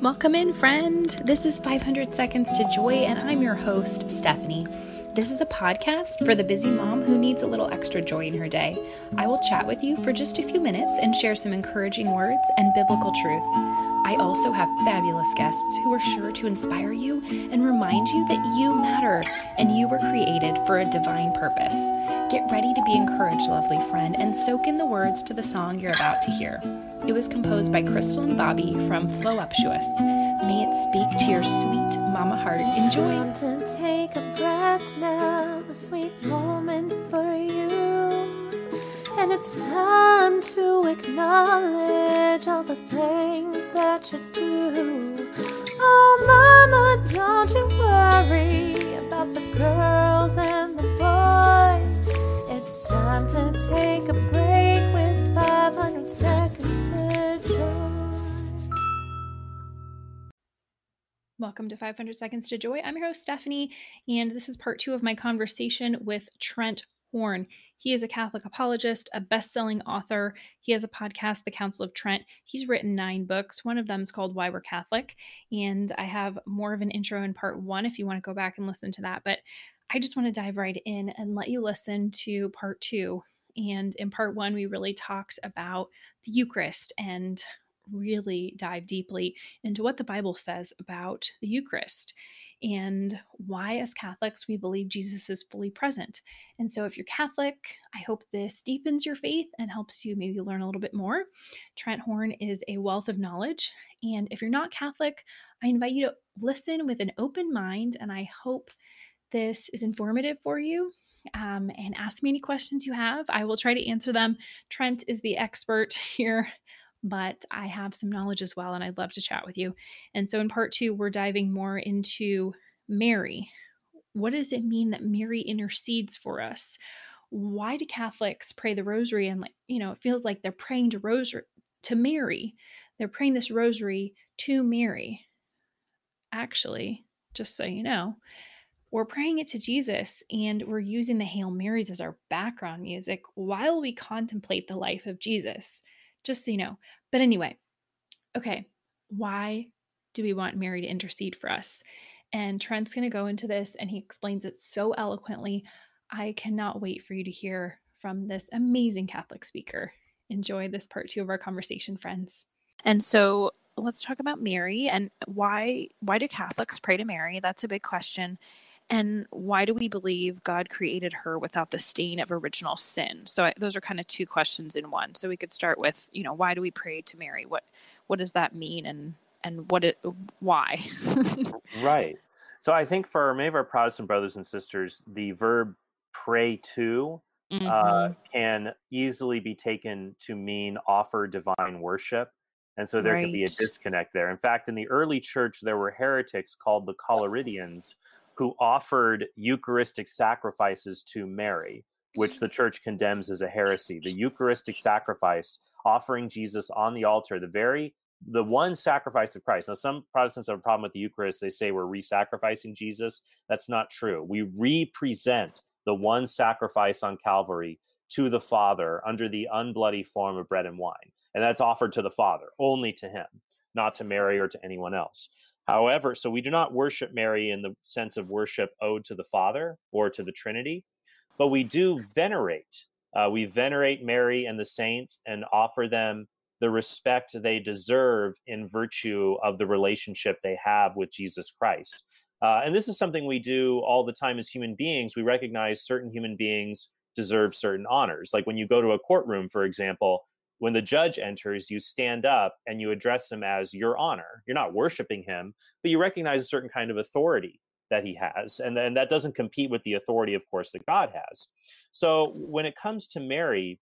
Welcome in, friend. This is 500 Seconds to Joy, and I'm your host, Stephanie. This is a podcast for the busy mom who needs a little extra joy in her day. I will chat with you for just a few minutes and share some encouraging words and biblical truth. I also have fabulous guests who are sure to inspire you and remind you that you matter and you were created for a divine purpose. Get ready to be encouraged, lovely friend, and soak in the words to the song you're about to hear. It was composed by Crystal and Bobby from Flow Flowuptuous. May it speak to your sweet mama heart. Enjoy. Time to take a breath now, a sweet moment for you. And it's time to acknowledge all the things that you do. Oh, mama, don't you worry about the girls and the. It's time to take a break with 500 seconds to joy. Welcome to 500 Seconds to Joy. I'm your host, Stephanie, and this is part two of my conversation with Trent Horn. He is a Catholic apologist, a best selling author. He has a podcast, The Counsel of Trent. He's written nine books. One of them is called Why We're Catholic. And I have more of an intro in part one if you want to go back and listen to that. But I just want to dive right in and let you listen to part two. And in part one, we really talked about the Eucharist and really dive deeply into what the Bible says about the Eucharist and why, as Catholics, we believe Jesus is fully present. And so, if you're Catholic, I hope this deepens your faith and helps you maybe learn a little bit more. Trent Horn is a wealth of knowledge. And if you're not Catholic, I invite you to listen with an open mind. And I hope this is informative for you. Um, and ask me any questions you have. I will try to answer them. Trent is the expert here but I have some knowledge as well, and I'd love to chat with you. And so, in part two, we're diving more into Mary. What does it mean that Mary intercedes for us? Why do Catholics pray the rosary and like, you know, it feels like they're praying to rosary to Mary. They're praying this rosary to Mary. Actually, just so you know, we're praying it to Jesus and we're using the Hail Marys as our background music while we contemplate the life of Jesus just so you know. But anyway, okay, why do we want Mary to intercede for us? And Trent's going to go into this and he explains it so eloquently. I cannot wait for you to hear from this amazing Catholic speaker. Enjoy this part two of our conversation, friends. And so let's talk about Mary and why why do Catholics pray to Mary? That's a big question. And why do we believe God created her without the stain of original sin? So I, those are kind of two questions in one. So we could start with, you know, why do we pray to Mary? What what does that mean and and what it why? right. So I think for many of our Protestant brothers and sisters, the verb pray to mm-hmm. uh, can easily be taken to mean offer divine worship. And so there right. can be a disconnect there. In fact, in the early church, there were heretics called the Collyridians who offered Eucharistic sacrifices to Mary, which the church condemns as a heresy. The Eucharistic sacrifice, offering Jesus on the altar, the very the one sacrifice of Christ. Now, some Protestants have a problem with the Eucharist. They say we're re-sacrificing Jesus. That's not true. We represent the one sacrifice on Calvary to the Father under the unbloody form of bread and wine. And that's offered to the Father, only to him, not to Mary or to anyone else. However, so we do not worship Mary in the sense of worship owed to the Father or to the Trinity, but we do venerate. Uh, we venerate Mary and the saints and offer them the respect they deserve in virtue of the relationship they have with Jesus Christ. Uh, and this is something we do all the time as human beings. We recognize certain human beings deserve certain honors. Like when you go to a courtroom, for example, when the judge enters, you stand up and you address him as your honor. You're not worshiping him, but you recognize a certain kind of authority that he has. And, and that doesn't compete with the authority, of course, that God has. So when it comes to Mary,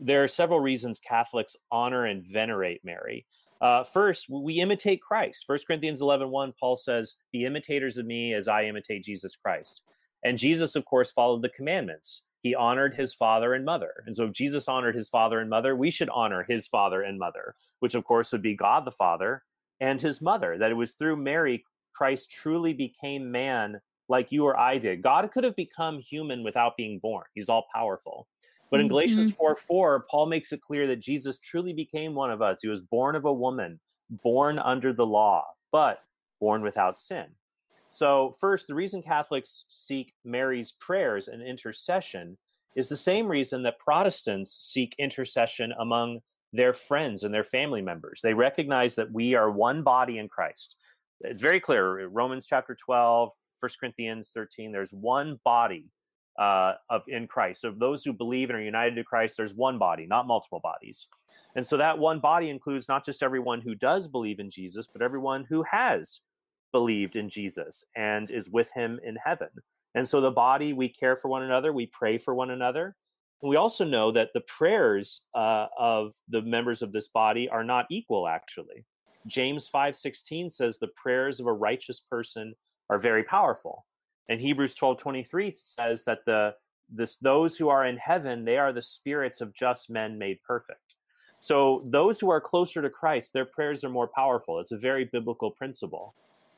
there are several reasons Catholics honor and venerate Mary. Uh, first, we imitate Christ. 1 Corinthians 11 1, Paul says, Be imitators of me as I imitate Jesus Christ. And Jesus, of course, followed the commandments he honored his father and mother. And so if Jesus honored his father and mother, we should honor his father and mother, which of course would be God the Father and his mother. That it was through Mary Christ truly became man like you or I did. God could have become human without being born. He's all powerful. But in mm-hmm. Galatians 4 4, Paul makes it clear that Jesus truly became one of us. He was born of a woman, born under the law, but born without sin. So, first, the reason Catholics seek Mary's prayers and intercession is the same reason that Protestants seek intercession among their friends and their family members. They recognize that we are one body in Christ. It's very clear. Romans chapter 12, 1 Corinthians 13, there's one body uh, of in Christ. So those who believe and are united to Christ, there's one body, not multiple bodies. And so that one body includes not just everyone who does believe in Jesus, but everyone who has believed in Jesus and is with him in heaven. And so the body, we care for one another, we pray for one another. We also know that the prayers uh, of the members of this body are not equal, actually. James 5:16 says the prayers of a righteous person are very powerful. And Hebrews 12:23 says that the this those who are in heaven, they are the spirits of just men made perfect. So those who are closer to Christ, their prayers are more powerful. It's a very biblical principle.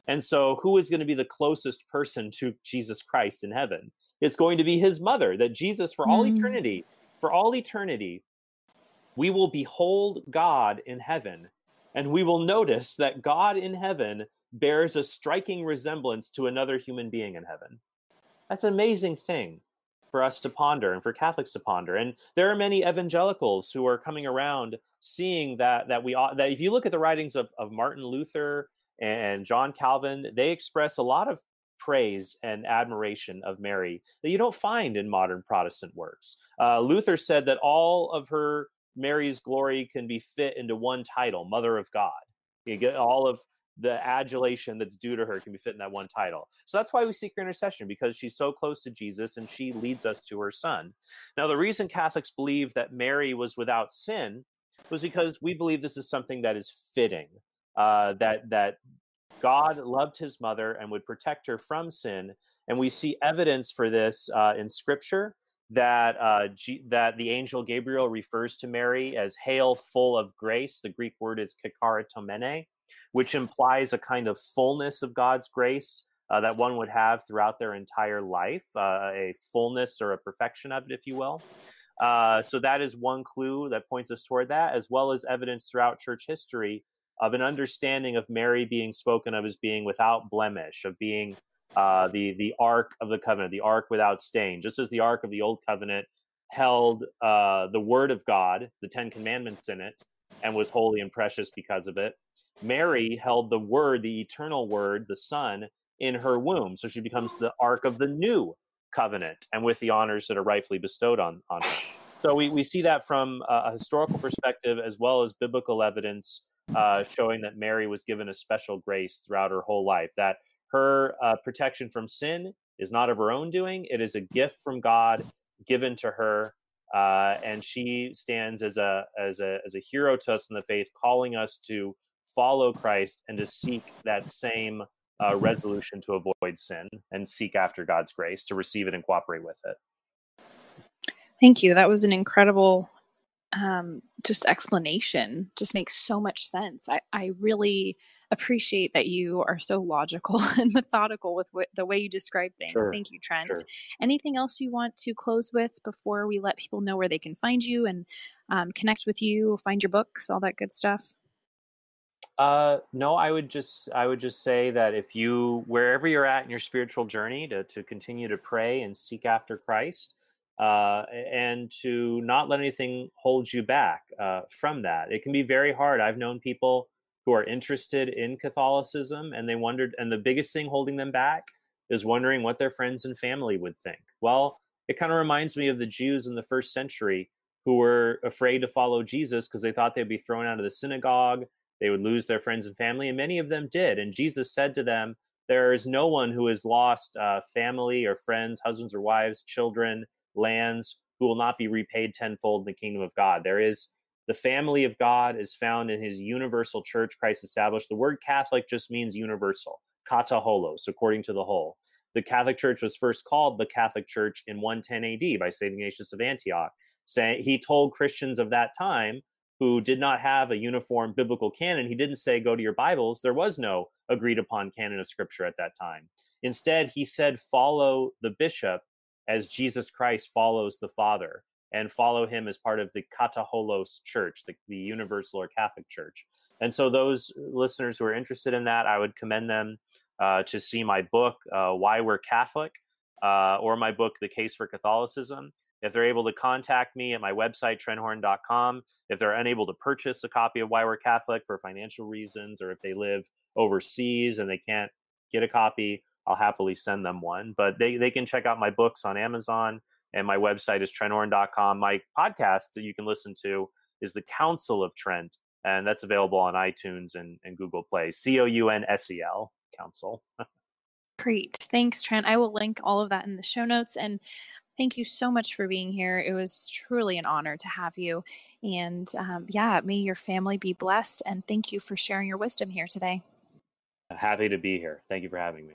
And so who is going to be the closest person to Jesus Christ in heaven? It's going to be his mother, that Jesus for all mm. eternity, for all eternity, we will behold God in heaven and we will notice that God in heaven bears a striking resemblance to another human being in heaven. That's an amazing thing for us to ponder and for Catholics to ponder. And there are many evangelicals who are coming around seeing that that we ought that if you look at the writings of, of Martin Luther and John Calvin, they express a lot of praise and admiration of Mary that you don't find in modern Protestant works. Uh, Luther said that all of her Mary's glory can be fit into one title, Mother of God. You get all of the adulation that's due to her can be fit in that one title. So that's why we seek her intercession because she's so close to Jesus and she leads us to her son. Now, the reason Catholics believe that Mary was without sin was because we believe this is something that is fitting, uh, that that God loved his mother and would protect her from sin, and we see evidence for this uh, in Scripture. That uh, G- that the angel Gabriel refers to Mary as "Hail, full of grace." The Greek word is "kecharitomene," which implies a kind of fullness of God's grace uh, that one would have throughout their entire life, uh, a fullness or a perfection of it, if you will. Uh, so that is one clue that points us toward that, as well as evidence throughout church history of an understanding of Mary being spoken of as being without blemish, of being uh, the the ark of the covenant, the ark without stain, just as the ark of the old covenant held uh, the word of God, the Ten Commandments in it, and was holy and precious because of it. Mary held the Word, the eternal Word, the Son, in her womb. So she becomes the Ark of the new covenant and with the honors that are rightfully bestowed on, on her. So we, we see that from a historical perspective as well as biblical evidence uh, showing that Mary was given a special grace throughout her whole life, that her uh, protection from sin is not of her own doing, it is a gift from God given to her. Uh, and she stands as a as a as a hero to us in the faith, calling us to follow Christ and to seek that same uh, resolution to avoid sin and seek after God's grace to receive it and cooperate with it. Thank you. That was an incredible um, just explanation. Just makes so much sense. I, I really appreciate that you are so logical and methodical with the way you describe things. Sure. Thank you, Trent. Sure. Anything else you want to close with before we let people know where they can find you and um, connect with you, find your books, all that good stuff? Uh, no, I would just I would just say that if you wherever you're at in your spiritual journey to to continue to pray and seek after Christ, uh, and to not let anything hold you back uh, from that. It can be very hard. I've known people who are interested in Catholicism and they wondered, and the biggest thing holding them back is wondering what their friends and family would think. Well, it kind of reminds me of the Jews in the first century who were afraid to follow Jesus because they thought they'd be thrown out of the synagogue they would lose their friends and family, and many of them did. And Jesus said to them, There is no one who has lost uh, family or friends, husbands or wives, children, lands, who will not be repaid tenfold in the kingdom of God. There is the family of God is found in his universal church Christ established. The word Catholic just means universal, kata holos, according to the whole. The Catholic Church was first called the Catholic Church in 110 AD by St. Ignatius of Antioch. Saying he told Christians of that time who did not have a uniform biblical canon, he didn't say, go to your Bibles. There was no agreed upon canon of scripture at that time. Instead, he said, follow the bishop as Jesus Christ follows the Father and follow him as part of the Kataholos church, the, the universal or Catholic church. And so, those listeners who are interested in that, I would commend them uh, to see my book, uh, Why We're Catholic, uh, or my book, The Case for Catholicism. If they're able to contact me at my website, trenthorn.com, if they're unable to purchase a copy of Why We're Catholic for financial reasons, or if they live overseas and they can't get a copy, I'll happily send them one. But they, they can check out my books on Amazon, and my website is trenthorn.com. My podcast that you can listen to is The Counsel of Trent, and that's available on iTunes and, and Google Play. C O U N S E L, Counsel. Great. Thanks, Trent. I will link all of that in the show notes. And thank you so much for being here. It was truly an honor to have you. And um, yeah, may your family be blessed. And thank you for sharing your wisdom here today. Happy to be here. Thank you for having me.